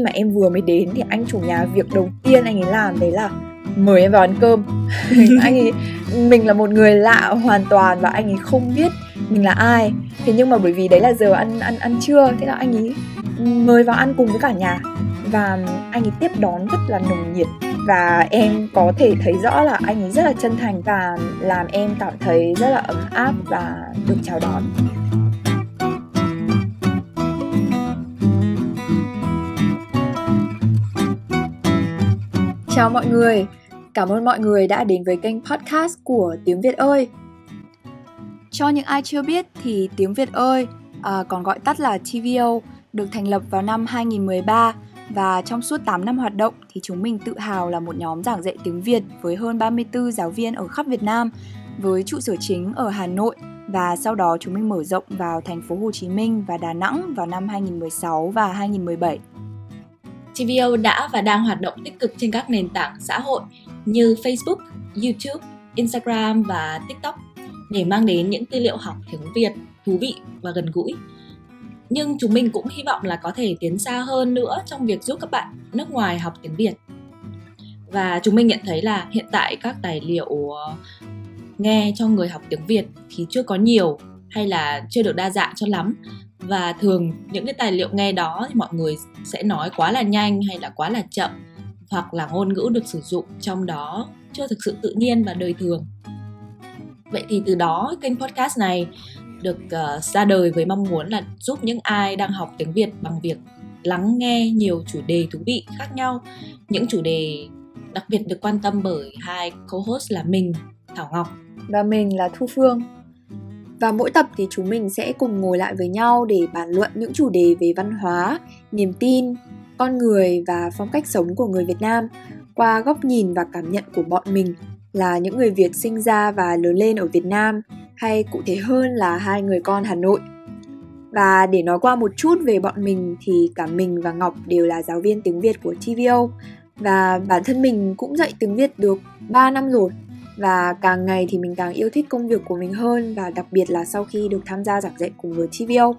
khi mà em vừa mới đến thì anh chủ nhà việc đầu tiên anh ấy làm đấy là mời em vào ăn cơm. Anh ấy mình là một người lạ hoàn toàn và anh ấy không biết mình là ai. Thế nhưng mà bởi vì đấy là giờ ăn ăn ăn trưa thế là anh ấy mời vào ăn cùng với cả nhà. Và anh ấy tiếp đón rất là nồng nhiệt. Và em có thể thấy rõ là anh ấy rất là chân thành và làm em cảm thấy rất là ấm áp và được chào đón Chào mọi người, cảm ơn mọi người đã đến với kênh podcast của Tiếng Việt ơi. Cho những ai chưa biết thì Tiếng Việt ơi, à, còn gọi tắt là TVO, được thành lập vào năm 2013 và trong suốt 8 năm hoạt động thì chúng mình tự hào là một nhóm giảng dạy tiếng Việt với hơn 34 giáo viên ở khắp Việt Nam với trụ sở chính ở Hà Nội và sau đó chúng mình mở rộng vào thành phố Hồ Chí Minh và Đà Nẵng vào năm 2016 và 2017. TVO đã và đang hoạt động tích cực trên các nền tảng xã hội như Facebook, YouTube, Instagram và TikTok để mang đến những tư liệu học tiếng Việt thú vị và gần gũi. Nhưng chúng mình cũng hy vọng là có thể tiến xa hơn nữa trong việc giúp các bạn nước ngoài học tiếng Việt. Và chúng mình nhận thấy là hiện tại các tài liệu nghe cho người học tiếng Việt thì chưa có nhiều hay là chưa được đa dạng cho lắm và thường những cái tài liệu nghe đó thì mọi người sẽ nói quá là nhanh hay là quá là chậm hoặc là ngôn ngữ được sử dụng trong đó chưa thực sự tự nhiên và đời thường. Vậy thì từ đó kênh podcast này được uh, ra đời với mong muốn là giúp những ai đang học tiếng việt bằng việc lắng nghe nhiều chủ đề thú vị khác nhau. Những chủ đề đặc biệt được quan tâm bởi hai co-host là mình thảo ngọc. Và mình là thu phương và mỗi tập thì chúng mình sẽ cùng ngồi lại với nhau để bàn luận những chủ đề về văn hóa, niềm tin, con người và phong cách sống của người Việt Nam. Qua góc nhìn và cảm nhận của bọn mình là những người Việt sinh ra và lớn lên ở Việt Nam hay cụ thể hơn là hai người con Hà Nội. Và để nói qua một chút về bọn mình thì cả mình và Ngọc đều là giáo viên tiếng Việt của TVO và bản thân mình cũng dạy tiếng Việt được 3 năm rồi và càng ngày thì mình càng yêu thích công việc của mình hơn và đặc biệt là sau khi được tham gia giảng dạy cùng với TVO.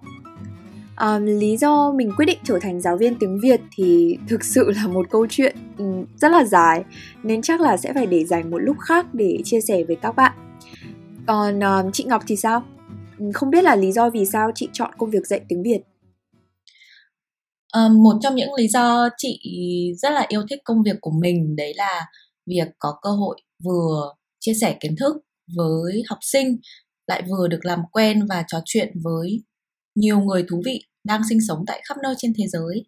Um, lý do mình quyết định trở thành giáo viên tiếng Việt thì thực sự là một câu chuyện um, rất là dài nên chắc là sẽ phải để dành một lúc khác để chia sẻ với các bạn. Còn um, chị Ngọc thì sao? Ừ, không biết là lý do vì sao chị chọn công việc dạy tiếng Việt? Um, một trong những lý do chị rất là yêu thích công việc của mình đấy là việc có cơ hội vừa chia sẻ kiến thức với học sinh lại vừa được làm quen và trò chuyện với nhiều người thú vị đang sinh sống tại khắp nơi trên thế giới.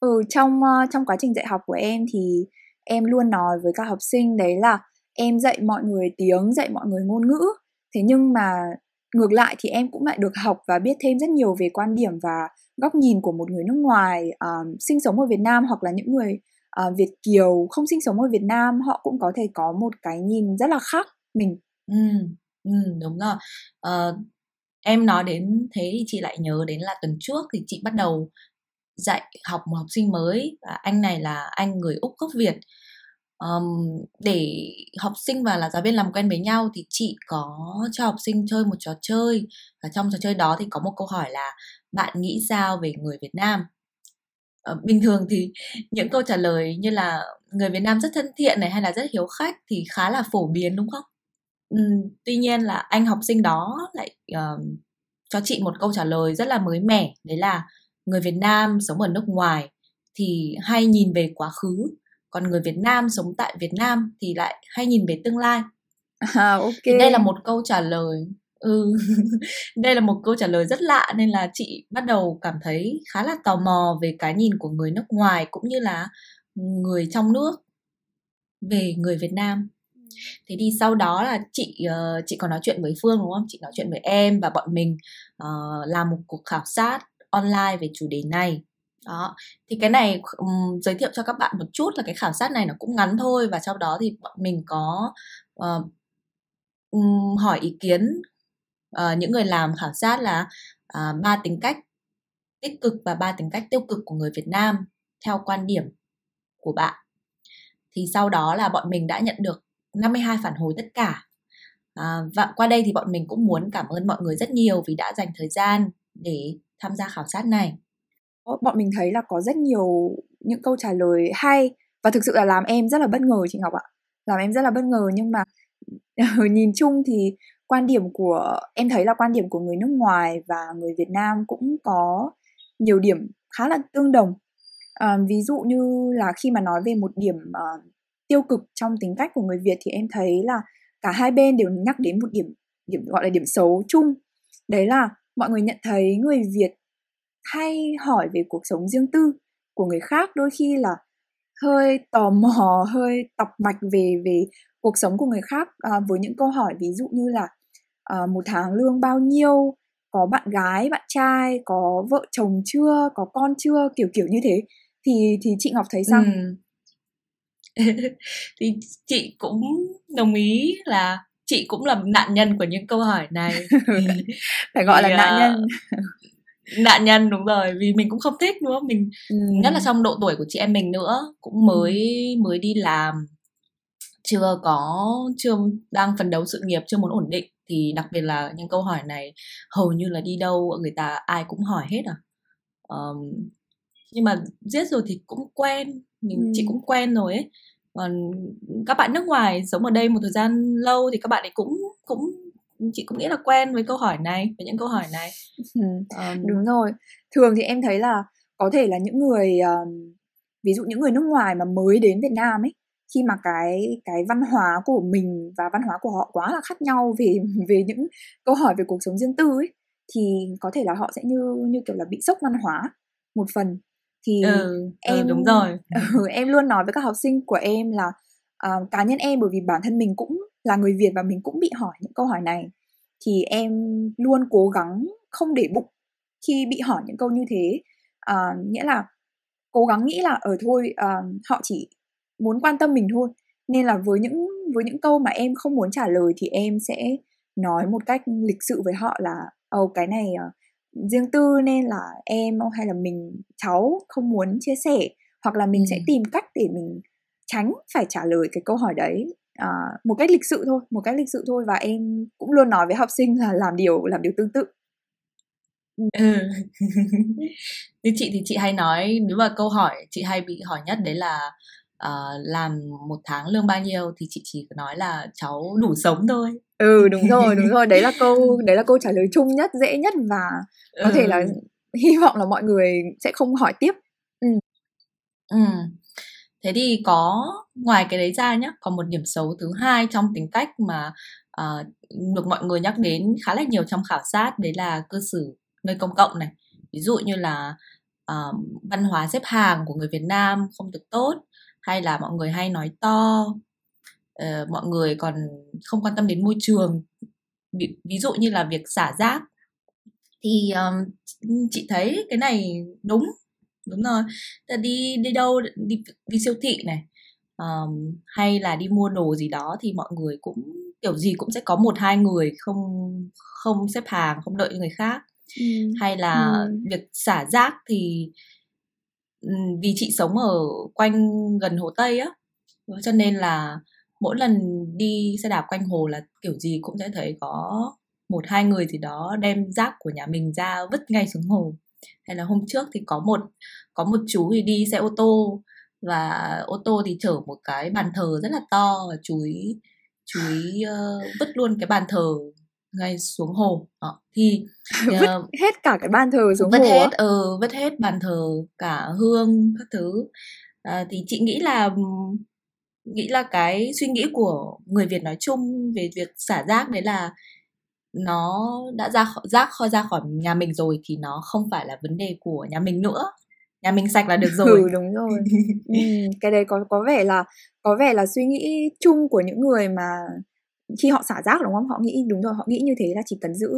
Ừ, trong ờ, trong quá trình dạy học của em thì em luôn nói với các học sinh đấy là em dạy mọi người tiếng, dạy mọi người ngôn ngữ. Thế nhưng mà ngược lại thì em cũng lại được học và biết thêm rất nhiều về quan điểm và góc nhìn của một người nước ngoài um, sinh sống ở Việt Nam hoặc là những người uh, Việt kiều không sinh sống ở Việt Nam họ cũng có thể có một cái nhìn rất là khác mình. Ừ, ừ đúng rồi. Uh, em nói đến thế thì chị lại nhớ đến là tuần trước thì chị bắt đầu dạy học một học sinh mới và anh này là anh người úc gốc việt um, để học sinh và là giáo viên làm quen với nhau thì chị có cho học sinh chơi một trò chơi và trong trò chơi đó thì có một câu hỏi là bạn nghĩ sao về người việt nam uh, bình thường thì những câu trả lời như là người việt nam rất thân thiện này hay là rất hiếu khách thì khá là phổ biến đúng không? Tuy nhiên là anh học sinh đó lại uh, cho chị một câu trả lời rất là mới mẻ đấy là người Việt Nam sống ở nước ngoài thì hay nhìn về quá khứ còn người Việt Nam sống tại Việt Nam thì lại hay nhìn về tương lai. À, ok. Thì đây là một câu trả lời ừ. Đây là một câu trả lời rất lạ nên là chị bắt đầu cảm thấy khá là tò mò về cái nhìn của người nước ngoài cũng như là người trong nước về người Việt Nam. Thế thì sau đó là chị uh, chị còn nói chuyện với phương đúng không? Chị nói chuyện với em và bọn mình uh, làm một cuộc khảo sát online về chủ đề này. Đó. Thì cái này um, giới thiệu cho các bạn một chút là cái khảo sát này nó cũng ngắn thôi và sau đó thì bọn mình có uh, um, hỏi ý kiến uh, những người làm khảo sát là ờ, ba uh, tính cách tích cực và ba tính cách tiêu cực của người Việt Nam theo quan điểm của bạn. Thì sau đó là bọn mình đã nhận được 52 phản hồi tất cả. À, và qua đây thì bọn mình cũng muốn cảm ơn mọi người rất nhiều vì đã dành thời gian để tham gia khảo sát này. Bọn mình thấy là có rất nhiều những câu trả lời hay và thực sự là làm em rất là bất ngờ chị Ngọc ạ. Làm em rất là bất ngờ nhưng mà nhìn chung thì quan điểm của em thấy là quan điểm của người nước ngoài và người Việt Nam cũng có nhiều điểm khá là tương đồng. À, ví dụ như là khi mà nói về một điểm uh, tiêu cực trong tính cách của người Việt thì em thấy là cả hai bên đều nhắc đến một điểm điểm gọi là điểm xấu chung. Đấy là mọi người nhận thấy người Việt hay hỏi về cuộc sống riêng tư của người khác đôi khi là hơi tò mò hơi tọc mạch về về cuộc sống của người khác à, với những câu hỏi ví dụ như là à, một tháng lương bao nhiêu? Có bạn gái bạn trai có vợ chồng chưa? Có con chưa? Kiểu kiểu như thế. Thì thì chị ngọc thấy sao? Ừ. thì chị cũng đồng ý là chị cũng là nạn nhân của những câu hỏi này. Phải gọi thì, là nạn nhân. nạn nhân đúng rồi vì mình cũng không thích không? Mình ừ. nhất là trong độ tuổi của chị em mình nữa cũng mới mới đi làm chưa có chưa đang phấn đấu sự nghiệp chưa muốn ổn định thì đặc biệt là những câu hỏi này hầu như là đi đâu người ta ai cũng hỏi hết à? Um, nhưng mà giết rồi thì cũng quen mình ừ. chị cũng quen rồi ấy. Còn các bạn nước ngoài sống ở đây một thời gian lâu thì các bạn ấy cũng cũng chị cũng nghĩ là quen với câu hỏi này với những câu hỏi này. Um, đúng rồi. Thường thì em thấy là có thể là những người um, ví dụ những người nước ngoài mà mới đến Việt Nam ấy khi mà cái cái văn hóa của mình và văn hóa của họ quá là khác nhau về về những câu hỏi về cuộc sống riêng tư ấy thì có thể là họ sẽ như như kiểu là bị sốc văn hóa một phần. Thì ừ, ừ em ừ, đúng rồi. ừ, em luôn nói với các học sinh của em là uh, cá nhân em bởi vì bản thân mình cũng là người Việt và mình cũng bị hỏi những câu hỏi này thì em luôn cố gắng không để bụng khi bị hỏi những câu như thế. Uh, nghĩa là cố gắng nghĩ là ở thôi uh, họ chỉ muốn quan tâm mình thôi nên là với những với những câu mà em không muốn trả lời thì em sẽ nói một cách lịch sự với họ là ồ oh, cái này uh, riêng tư nên là em hay là mình cháu không muốn chia sẻ hoặc là mình ừ. sẽ tìm cách để mình tránh phải trả lời cái câu hỏi đấy à, một cách lịch sự thôi một cách lịch sự thôi và em cũng luôn nói với học sinh là làm điều làm điều tương tự ừ. như chị thì chị hay nói nếu mà câu hỏi chị hay bị hỏi nhất đấy là uh, làm một tháng lương bao nhiêu thì chị chỉ nói là cháu đủ sống thôi. Ừ đúng rồi đúng rồi. Đấy là câu đấy là câu trả lời chung nhất dễ nhất và có ừ. thể là hy vọng là mọi người sẽ không hỏi tiếp. Ừ. ừ. Thế thì có ngoài cái đấy ra nhé còn một điểm xấu thứ hai trong tính cách mà uh, được mọi người nhắc đến khá là nhiều trong khảo sát đấy là cư xử nơi công cộng này. Ví dụ như là uh, văn hóa xếp hàng của người Việt Nam không được tốt hay là mọi người hay nói to uh, mọi người còn không quan tâm đến môi trường ví, ví dụ như là việc xả rác thì um, chị thấy cái này đúng đúng rồi ta đi đi đâu đi đi siêu thị này um, hay là đi mua đồ gì đó thì mọi người cũng kiểu gì cũng sẽ có một hai người không không xếp hàng không đợi người khác ừ. hay là ừ. việc xả rác thì vì chị sống ở quanh gần hồ tây á. Cho nên là mỗi lần đi xe đạp quanh hồ là kiểu gì cũng sẽ thấy có một hai người gì đó đem rác của nhà mình ra vứt ngay xuống hồ. Hay là hôm trước thì có một có một chú thì đi xe ô tô và ô tô thì chở một cái bàn thờ rất là to và chú ý chú ý uh, vứt luôn cái bàn thờ ngay xuống hồ. Đó. thì uh, vứt hết cả cái bàn thờ xuống vứt hồ hết ừ, vứt hết bàn thờ cả hương các thứ. Uh, thì chị nghĩ là nghĩ là cái suy nghĩ của người Việt nói chung về việc xả rác đấy là nó đã ra rác khỏi ra khỏi nhà mình rồi thì nó không phải là vấn đề của nhà mình nữa. Nhà mình sạch là được rồi. ừ đúng rồi. Ừ, cái đấy có có vẻ là có vẻ là suy nghĩ chung của những người mà khi họ xả rác đúng không? Họ nghĩ đúng rồi họ nghĩ như thế là chỉ cần giữ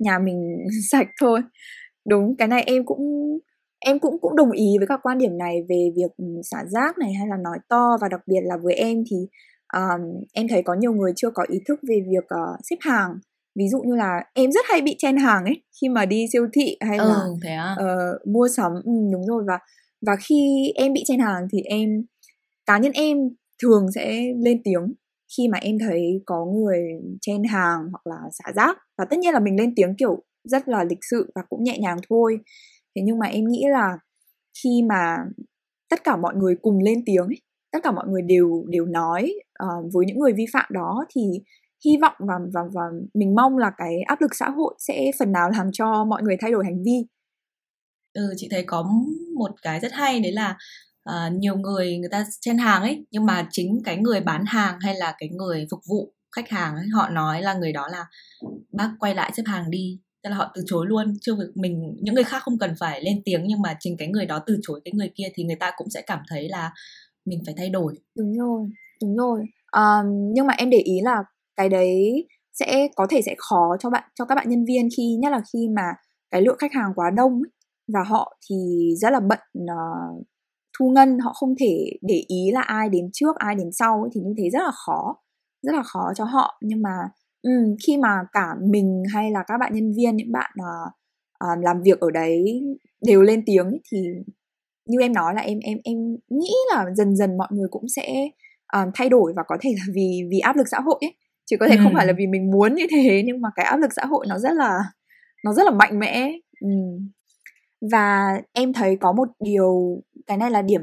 nhà mình sạch thôi. Đúng cái này em cũng em cũng cũng đồng ý với các quan điểm này về việc xả rác này hay là nói to và đặc biệt là với em thì um, em thấy có nhiều người chưa có ý thức về việc uh, xếp hàng. Ví dụ như là em rất hay bị chen hàng ấy khi mà đi siêu thị hay ừ, là thế à? uh, mua sắm. Ừ, đúng rồi và và khi em bị chen hàng thì em cá nhân em thường sẽ lên tiếng khi mà em thấy có người chen hàng hoặc là xả rác và tất nhiên là mình lên tiếng kiểu rất là lịch sự và cũng nhẹ nhàng thôi thế nhưng mà em nghĩ là khi mà tất cả mọi người cùng lên tiếng ấy. tất cả mọi người đều đều nói uh, với những người vi phạm đó thì hy vọng và và và mình mong là cái áp lực xã hội sẽ phần nào làm cho mọi người thay đổi hành vi ừ chị thấy có một cái rất hay đấy là uh, nhiều người người ta trên hàng ấy nhưng mà chính cái người bán hàng hay là cái người phục vụ khách hàng ấy họ nói là người đó là bác quay lại xếp hàng đi. Tức là họ từ chối luôn chưa việc mình những người khác không cần phải lên tiếng nhưng mà chính cái người đó từ chối cái người kia thì người ta cũng sẽ cảm thấy là mình phải thay đổi. Đúng rồi đúng rồi. Um, nhưng mà em để ý là cái đấy sẽ có thể sẽ khó cho bạn cho các bạn nhân viên khi nhất là khi mà cái lượng khách hàng quá đông ấy, và họ thì rất là bận uh, thu ngân họ không thể để ý là ai đến trước ai đến sau ấy, thì như thế rất là khó rất là khó cho họ nhưng mà um, khi mà cả mình hay là các bạn nhân viên những bạn uh, uh, làm việc ở đấy đều lên tiếng ấy, thì như em nói là em em em nghĩ là dần dần mọi người cũng sẽ um, thay đổi và có thể là vì vì áp lực xã hội ấy chứ có thể ừ. không phải là vì mình muốn như thế nhưng mà cái áp lực xã hội nó rất là nó rất là mạnh mẽ ừ. và em thấy có một điều cái này là điểm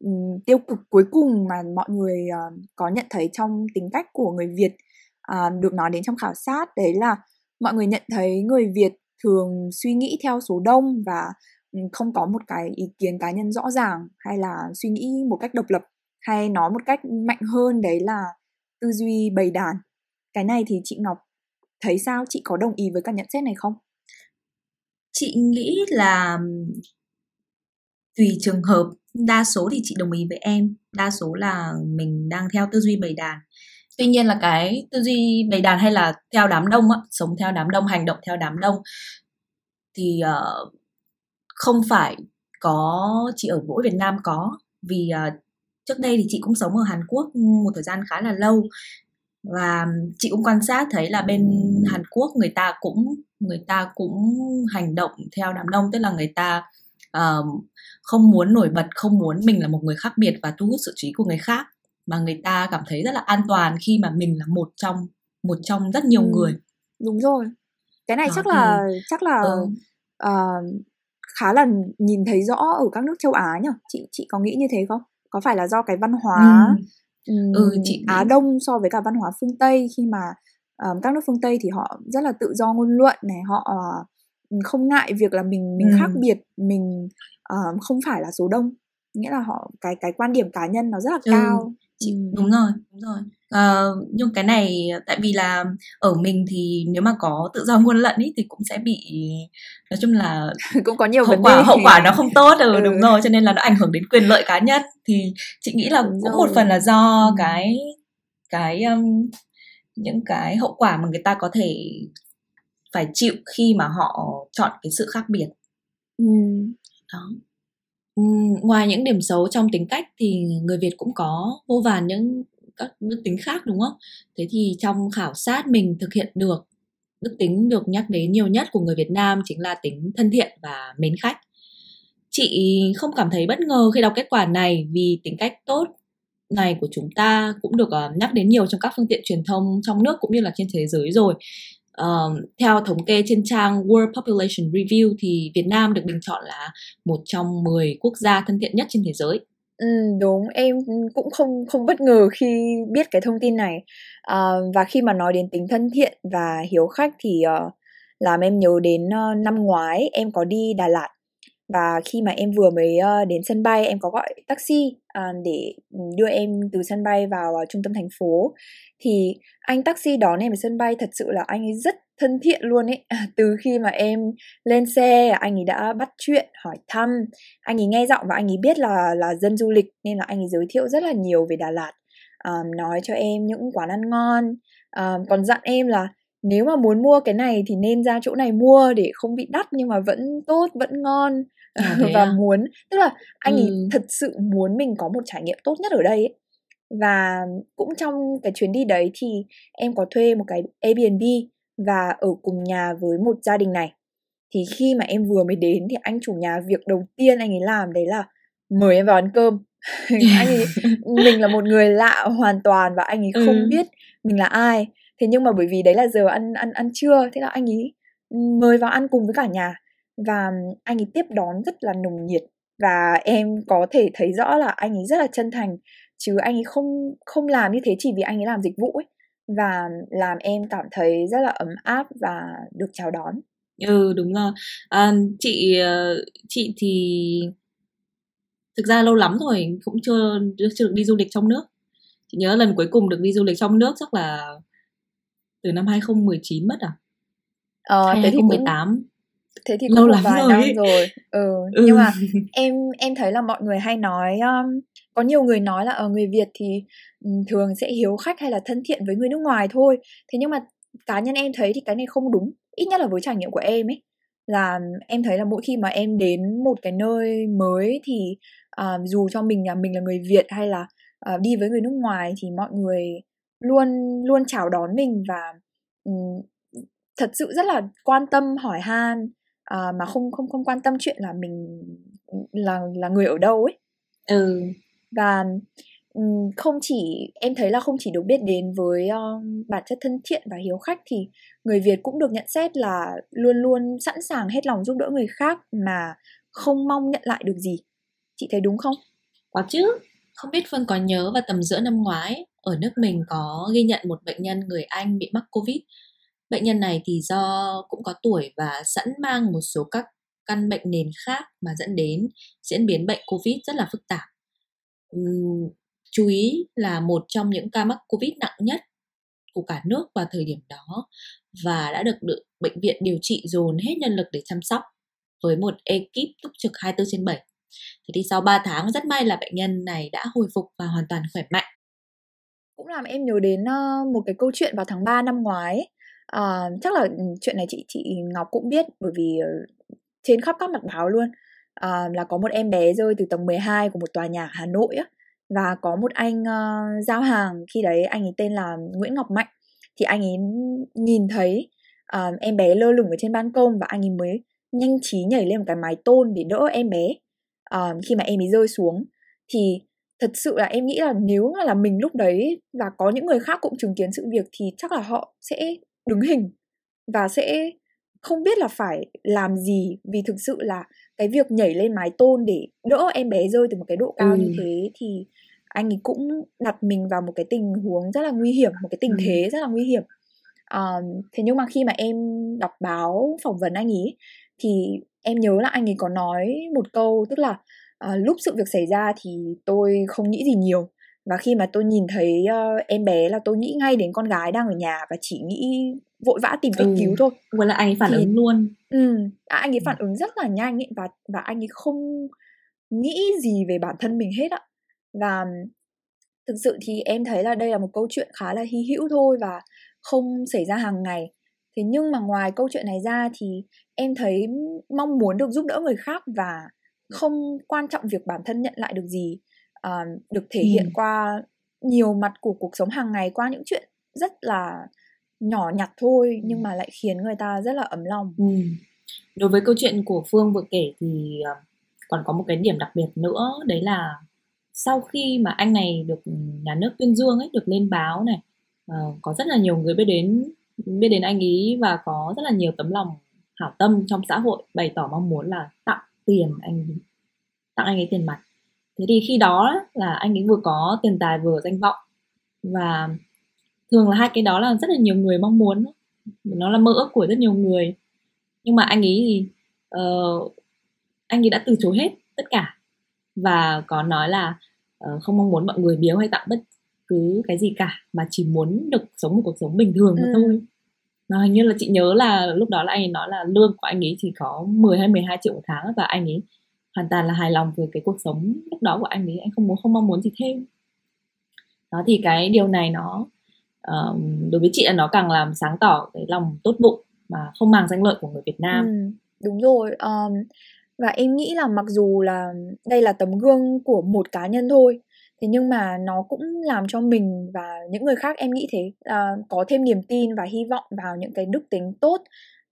um, tiêu cực cuối cùng mà mọi người uh, có nhận thấy trong tính cách của người Việt uh, được nói đến trong khảo sát đấy là mọi người nhận thấy người Việt thường suy nghĩ theo số đông và ừ, không có một cái ý kiến cá nhân rõ ràng hay là suy nghĩ một cách độc lập hay nói một cách mạnh hơn đấy là tư duy bầy đàn. Cái này thì chị Ngọc thấy sao? Chị có đồng ý với các nhận xét này không? Chị nghĩ là tùy trường hợp đa số thì chị đồng ý với em. Đa số là mình đang theo tư duy bầy đàn. Tuy nhiên là cái tư duy bầy đàn hay là theo đám đông á, sống theo đám đông hành động theo đám đông thì uh, không phải có chỉ ở mỗi Việt Nam có. Vì uh, trước đây thì chị cũng sống ở Hàn Quốc một thời gian khá là lâu. Và chị cũng quan sát thấy là bên Hàn Quốc người ta cũng người ta cũng hành động theo đám đông. Tức là người ta uh, không muốn nổi bật không muốn mình là một người khác biệt và thu hút sự chú ý của người khác mà người ta cảm thấy rất là an toàn khi mà mình là một trong một trong rất nhiều ừ, người đúng rồi cái này Đó, chắc là chắc là ừ. uh, khá là nhìn thấy rõ ở các nước châu Á nhỉ chị chị có nghĩ như thế không có phải là do cái văn hóa ừ. ừ chị Á Đông so với cả văn hóa phương Tây khi mà um, các nước phương Tây thì họ rất là tự do ngôn luận này họ uh, không ngại việc là mình mình ừ. khác biệt mình uh, không phải là số đông nghĩa là họ cái cái quan điểm cá nhân nó rất là ừ. cao chị ừ. đúng rồi đúng rồi uh, nhưng cái này tại vì là ở mình thì nếu mà có tự do ngôn luận ý thì cũng sẽ bị nói chung là cũng có nhiều hậu vấn quả đề hậu quả nó không tốt ừ, ừ. đúng rồi cho nên là nó ảnh hưởng đến quyền lợi cá nhân thì chị nghĩ là đúng cũng rồi. một phần là do cái cái um, những cái hậu quả mà người ta có thể phải chịu khi mà họ chọn cái sự khác biệt ừ đó ừ, ngoài những điểm xấu trong tính cách thì người Việt cũng có vô vàn những các đức tính khác, đúng không? Thế thì trong khảo sát mình thực hiện được đức tính được nhắc đến nhiều nhất của người Việt Nam chính là tính thân thiện và mến khách. Chị không cảm thấy bất ngờ khi đọc kết quả này vì tính cách tốt này của chúng ta cũng được ờ, nhắc đến nhiều trong các phương tiện truyền thông trong nước cũng như là trên thế giới rồi. Uh, theo thống kê trên trang World Population Review thì Việt Nam được bình chọn là một trong 10 quốc gia thân thiện nhất trên thế giới. Ừ, đúng em cũng không không bất ngờ khi biết cái thông tin này à, và khi mà nói đến tính thân thiện và hiếu khách thì uh, làm em nhớ đến uh, năm ngoái em có đi Đà Lạt và khi mà em vừa mới ờ, đến sân bay em có gọi taxi ờ, để đưa em từ sân bay vào ờ, trung tâm thành phố. Thì anh taxi đón em ở sân bay thật sự là anh ấy rất thân thiện luôn ấy. Từ khi mà em lên xe anh ấy đã bắt chuyện hỏi thăm. Anh ấy nghe giọng và anh ấy biết là là dân du lịch nên là anh ấy giới thiệu rất là nhiều về Đà Lạt. Um, nói cho em những quán ăn ngon. Um, còn dặn em là nếu mà muốn mua cái này thì nên ra chỗ này mua để không bị đắt nhưng mà vẫn tốt vẫn ngon à, và à? muốn tức là anh ừ. ấy thật sự muốn mình có một trải nghiệm tốt nhất ở đây ấy. và cũng trong cái chuyến đi đấy thì em có thuê một cái Airbnb và ở cùng nhà với một gia đình này thì khi mà em vừa mới đến thì anh chủ nhà việc đầu tiên anh ấy làm đấy là mời em vào ăn cơm anh ấy mình là một người lạ hoàn toàn và anh ấy không ừ. biết mình là ai thế nhưng mà bởi vì đấy là giờ ăn ăn ăn trưa thế là anh ấy mời vào ăn cùng với cả nhà và anh ấy tiếp đón rất là nồng nhiệt. Và em có thể thấy rõ là anh ấy rất là chân thành chứ anh ấy không không làm như thế chỉ vì anh ấy làm dịch vụ ấy. Và làm em cảm thấy rất là ấm áp và được chào đón. Ừ đúng rồi. À, chị ờ, chị thì thực ra lâu lắm rồi cũng chưa chưa được đi du lịch trong nước. Chị nhớ lần cuối cùng được đi du lịch trong nước chắc là từ năm 2019 mất à? Ờ, Hay thế thì 2018 cũng thế thì Lâu cũng một lắm vài rồi năm rồi. Ừ. Ừ. nhưng mà em em thấy là mọi người hay nói um, có nhiều người nói là ở người Việt thì um, thường sẽ hiếu khách hay là thân thiện với người nước ngoài thôi. Thế nhưng mà cá nhân em thấy thì cái này không đúng. Ít nhất là với trải nghiệm của em ấy. Là em thấy là mỗi khi mà em đến một cái nơi mới thì à, dù cho mình là mình là người Việt hay là à, đi với người nước ngoài thì mọi người luôn luôn chào đón mình và um, thật sự rất là quan tâm hỏi han à, mà không không không quan tâm chuyện là mình là là người ở đâu ấy. Ừ. Và ừm, không chỉ em thấy là không chỉ được biết đến với um, bản chất thân thiện và hiếu khách thì người Việt cũng được nhận xét là luôn luôn sẵn sàng hết lòng giúp đỡ người khác mà không mong nhận lại được gì. Chị thấy đúng không? Có chứ, không biết Phương có nhớ vào tầm giữa năm ngoái, ở nước mình có ghi nhận một bệnh nhân người Anh bị mắc Covid. Bệnh nhân này thì do cũng có tuổi và sẵn mang một số các căn bệnh nền khác mà dẫn đến diễn biến bệnh Covid rất là phức tạp. Chú ý là một trong những ca mắc Covid nặng nhất của cả nước vào thời điểm đó và đã được, được bệnh viện điều trị dồn hết nhân lực để chăm sóc với một ekip túc trực 24 trên 7. Thế thì sau 3 tháng rất may là bệnh nhân này đã hồi phục và hoàn toàn khỏe mạnh. cũng làm em nhớ đến ờ, một cái câu chuyện vào tháng 3 năm ngoái ấy. Ờ, chắc là ừ, chuyện này chị chị Ngọc cũng biết bởi vì ờ, trên khắp các mặt báo luôn. Ờ, là có một em bé rơi từ tầng 12 của một tòa nhà Hà Nội á và có một anh uh, giao hàng. Khi đấy anh ấy tên là Nguyễn Ngọc Mạnh. Thì anh ấy nhìn thấy uh, em bé lơ lửng ở trên ban công và anh ấy mới nhanh trí nhảy lên một cái mái tôn để đỡ em bé. Uh, khi mà em ấy rơi xuống thì thật sự là em nghĩ là nếu mà là mình lúc đấy và có những người khác cũng chứng kiến sự việc thì chắc là họ sẽ đứng hình và sẽ không biết là phải làm gì vì thực sự là cái việc nhảy lên mái tôn để đỡ em bé rơi từ một cái độ cao Ừ. như thế thì anh ấy cũng đặt mình vào một cái tình huống rất là nguy hiểm một cái tình Ừ. thế rất là nguy hiểm Ờ, thế nhưng mà khi mà em đọc báo phỏng vấn anh ấy thì em nhớ là anh ấy có nói một câu tức là à, lúc sự việc xảy ra thì tôi không nghĩ gì nhiều và khi mà tôi nhìn thấy ờ, em bé là tôi nghĩ ngay đến con gái đang ở nhà và chỉ nghĩ vội vã tìm cách Ừ. cứu thôi. Vậy là anh ấy phản Thì- ứng luôn. ừ, à, anh ấy phản ứng rất là nhanh ấy và và anh ấy không nghĩ gì về bản thân mình hết ạ và thực sự thì em thấy là đây là một câu chuyện khá là hy hữu thôi và không xảy ra hàng ngày. Thế nhưng mà ngoài câu chuyện này ra thì em thấy mong muốn được giúp đỡ người khác và không quan trọng việc bản thân nhận lại được gì à, được thể hiện Ừ. qua nhiều mặt của cuộc sống hàng ngày qua những chuyện rất là nhỏ nhặt thôi nhưng mà lại khiến người ta rất là ấm lòng Ừ. Đối với câu chuyện của Phương vừa kể thì ờ, còn có một cái điểm đặc biệt nữa đấy là sau khi mà anh này được nhà nước tuyên dương ấy được lên báo này ờ, có rất là nhiều người biết đến biết đến anh ấy và có rất là nhiều tấm lòng hảo tâm trong xã hội bày tỏ mong muốn là tặng tiền anh tặng anh ấy tiền mặt thế thì khi đó là anh ấy vừa có tiền tài vừa danh vọng. Và thường là hai cái đó là rất là nhiều người mong muốn nó là mơ ước của rất nhiều người. Nhưng mà anh ấy thì ờ, anh ấy đã từ chối hết tất cả. Và có nói là ờ, không mong muốn mọi người biếu hay tặng bất cứ cái gì cả mà chỉ muốn được sống một cuộc sống bình thường mà Ừ. thôi. Mà hình như là chị nhớ là lúc đó là anh ấy nói là lương của anh ấy chỉ có 10 hay 12 triệu một tháng và anh ấy hoàn toàn là hài lòng với cái cuộc sống lúc đó của anh ấy. Anh không muốn không mong muốn gì thêm. Đó thì cái điều này nó ờ, đối với chị là nó càng làm sáng tỏ cái lòng tốt bụng mà không màng danh lợi của người Việt Nam. Ừ, đúng rồi um, và em nghĩ là mặc dù là đây là tấm gương của một cá nhân thôi thế nhưng mà nó cũng làm cho mình và những người khác em nghĩ thế là có thêm niềm tin và hy vọng vào những cái đức tính tốt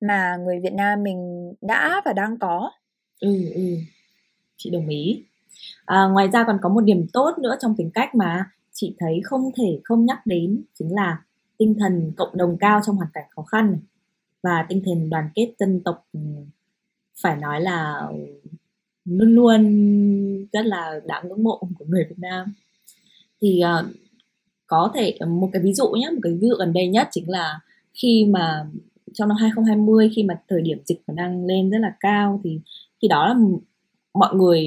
mà người Việt Nam mình đã và đang có. Ừ ừ chị đồng ý. À, ngoài ra còn có một điểm tốt nữa trong tính cách mà chị thấy không thể không nhắc đến chính là tinh thần cộng đồng cao trong hoàn cảnh khó khăn này và tinh thần đoàn kết dân tộc ừ, phải nói là luôn luôn rất là đáng ngưỡng mộ của người Việt Nam. Thì uh, có thể một cái ví dụ nhé một cái ví dụ gần đây nhất chính là khi mà trong năm 2020 khi mà thời điểm dịch còn đang lên rất là cao thì khi đó là mọi người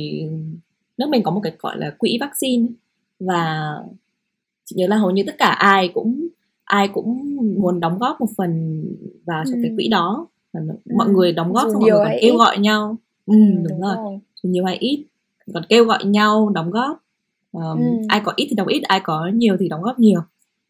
nước mình có một cái gọi là quỹ vaccine và chị nhớ là hầu như tất cả ai cũng ai cũng muốn đóng góp một phần vào cho ừ. cái quỹ đó và ừ. mọi người đóng góp xong mọi người còn kêu ít. gọi nhau ừ, ừ đúng, đúng rồi. rồi nhiều hay ít còn kêu gọi nhau đóng góp um, ừ. ai có ít thì đóng ít ai có nhiều thì đóng góp nhiều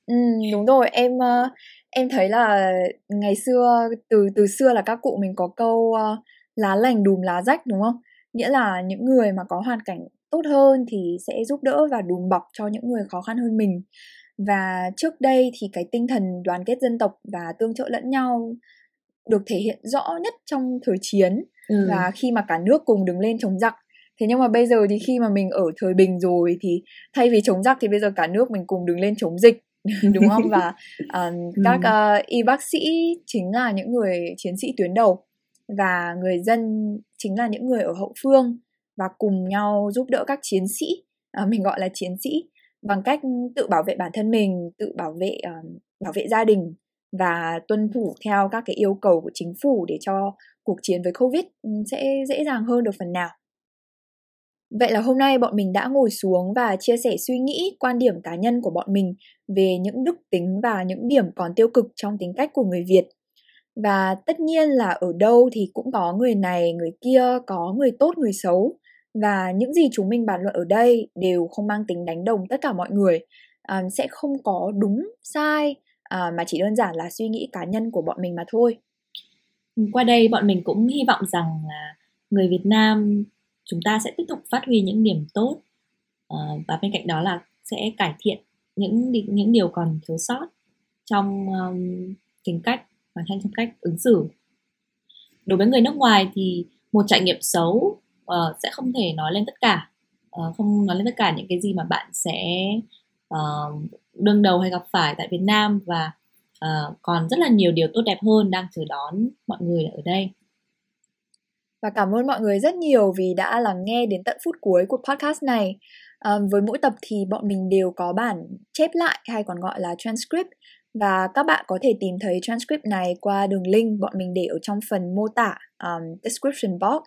ừ, đúng rồi em uh, em thấy là ngày xưa từ từ xưa là các cụ mình có câu uh, lá lành đùm lá rách đúng không nghĩa là những người mà có hoàn cảnh tốt hơn thì sẽ giúp đỡ và đùm bọc cho những người khó khăn hơn mình. Và trước đây thì cái tinh thần đoàn kết dân tộc và tương trợ lẫn nhau được thể hiện rõ nhất trong thời chiến ừ. và khi mà cả nước cùng đứng lên chống giặc. Thế nhưng mà bây giờ thì khi mà mình ở thời bình rồi thì thay vì chống giặc thì bây giờ cả nước mình cùng đứng lên chống dịch đúng không? Và uh, các uh, y bác sĩ chính là những người chiến sĩ tuyến đầu và người dân chính là những người ở hậu phương và cùng nhau giúp đỡ các chiến sĩ à, mình gọi là chiến sĩ bằng cách tự bảo vệ bản thân mình tự bảo vệ uh, bảo vệ gia đình và tuân thủ theo các cái yêu cầu của chính phủ để cho cuộc chiến với covid ừ, sẽ dễ dàng hơn được phần nào Vậy là hôm nay bọn mình đã ngồi xuống và chia sẻ suy nghĩ, quan điểm cá nhân của bọn mình về những đức tính và những điểm còn tiêu cực trong tính cách của người Việt. Và tất nhiên là ở đâu thì cũng có người này, người kia, có người tốt, người xấu. Và những gì chúng mình bàn luận ở đây đều không mang tính đánh đồng tất cả mọi người. À, sẽ không có đúng, sai, à, mà chỉ đơn giản là suy nghĩ cá nhân của bọn mình mà thôi. Ừ, qua đây bọn mình cũng hy vọng rằng là người Việt Nam chúng ta sẽ tiếp tục phát huy những điểm tốt uh, và bên cạnh đó là sẽ cải thiện những những điều còn thiếu sót trong um, tính cách và trong cách ứng xử. Đối với người nước ngoài thì một trải nghiệm xấu uh, sẽ không thể nói lên tất cả. Uh, không nói lên tất cả những cái gì mà bạn sẽ uh, đương đầu hay gặp phải tại Việt Nam và uh, còn rất là nhiều điều tốt đẹp hơn đang chờ đón mọi người ở đây. Và cảm ơn mọi người rất nhiều vì đã lắng nghe đến tận phút cuối của podcast này. À, với mỗi tập thì bọn mình đều có bản chép lại hay còn gọi là transcript và các bạn có thể tìm thấy transcript này qua đường link bọn mình để ở trong phần mô tả um, description box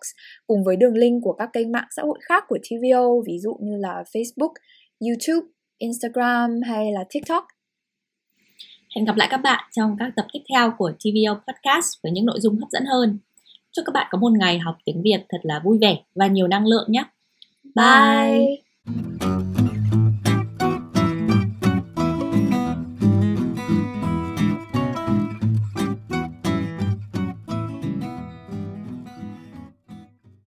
cùng với đường link của các kênh mạng xã hội khác của TVO ví dụ như là Facebook, YouTube, Instagram hay là TikTok. Hẹn gặp lại các bạn trong các tập tiếp theo của TVO Podcast với những nội dung hấp dẫn hơn. Chúc các bạn có một ngày học tiếng Việt thật là vui vẻ và nhiều năng lượng nhé. Bye! Bye.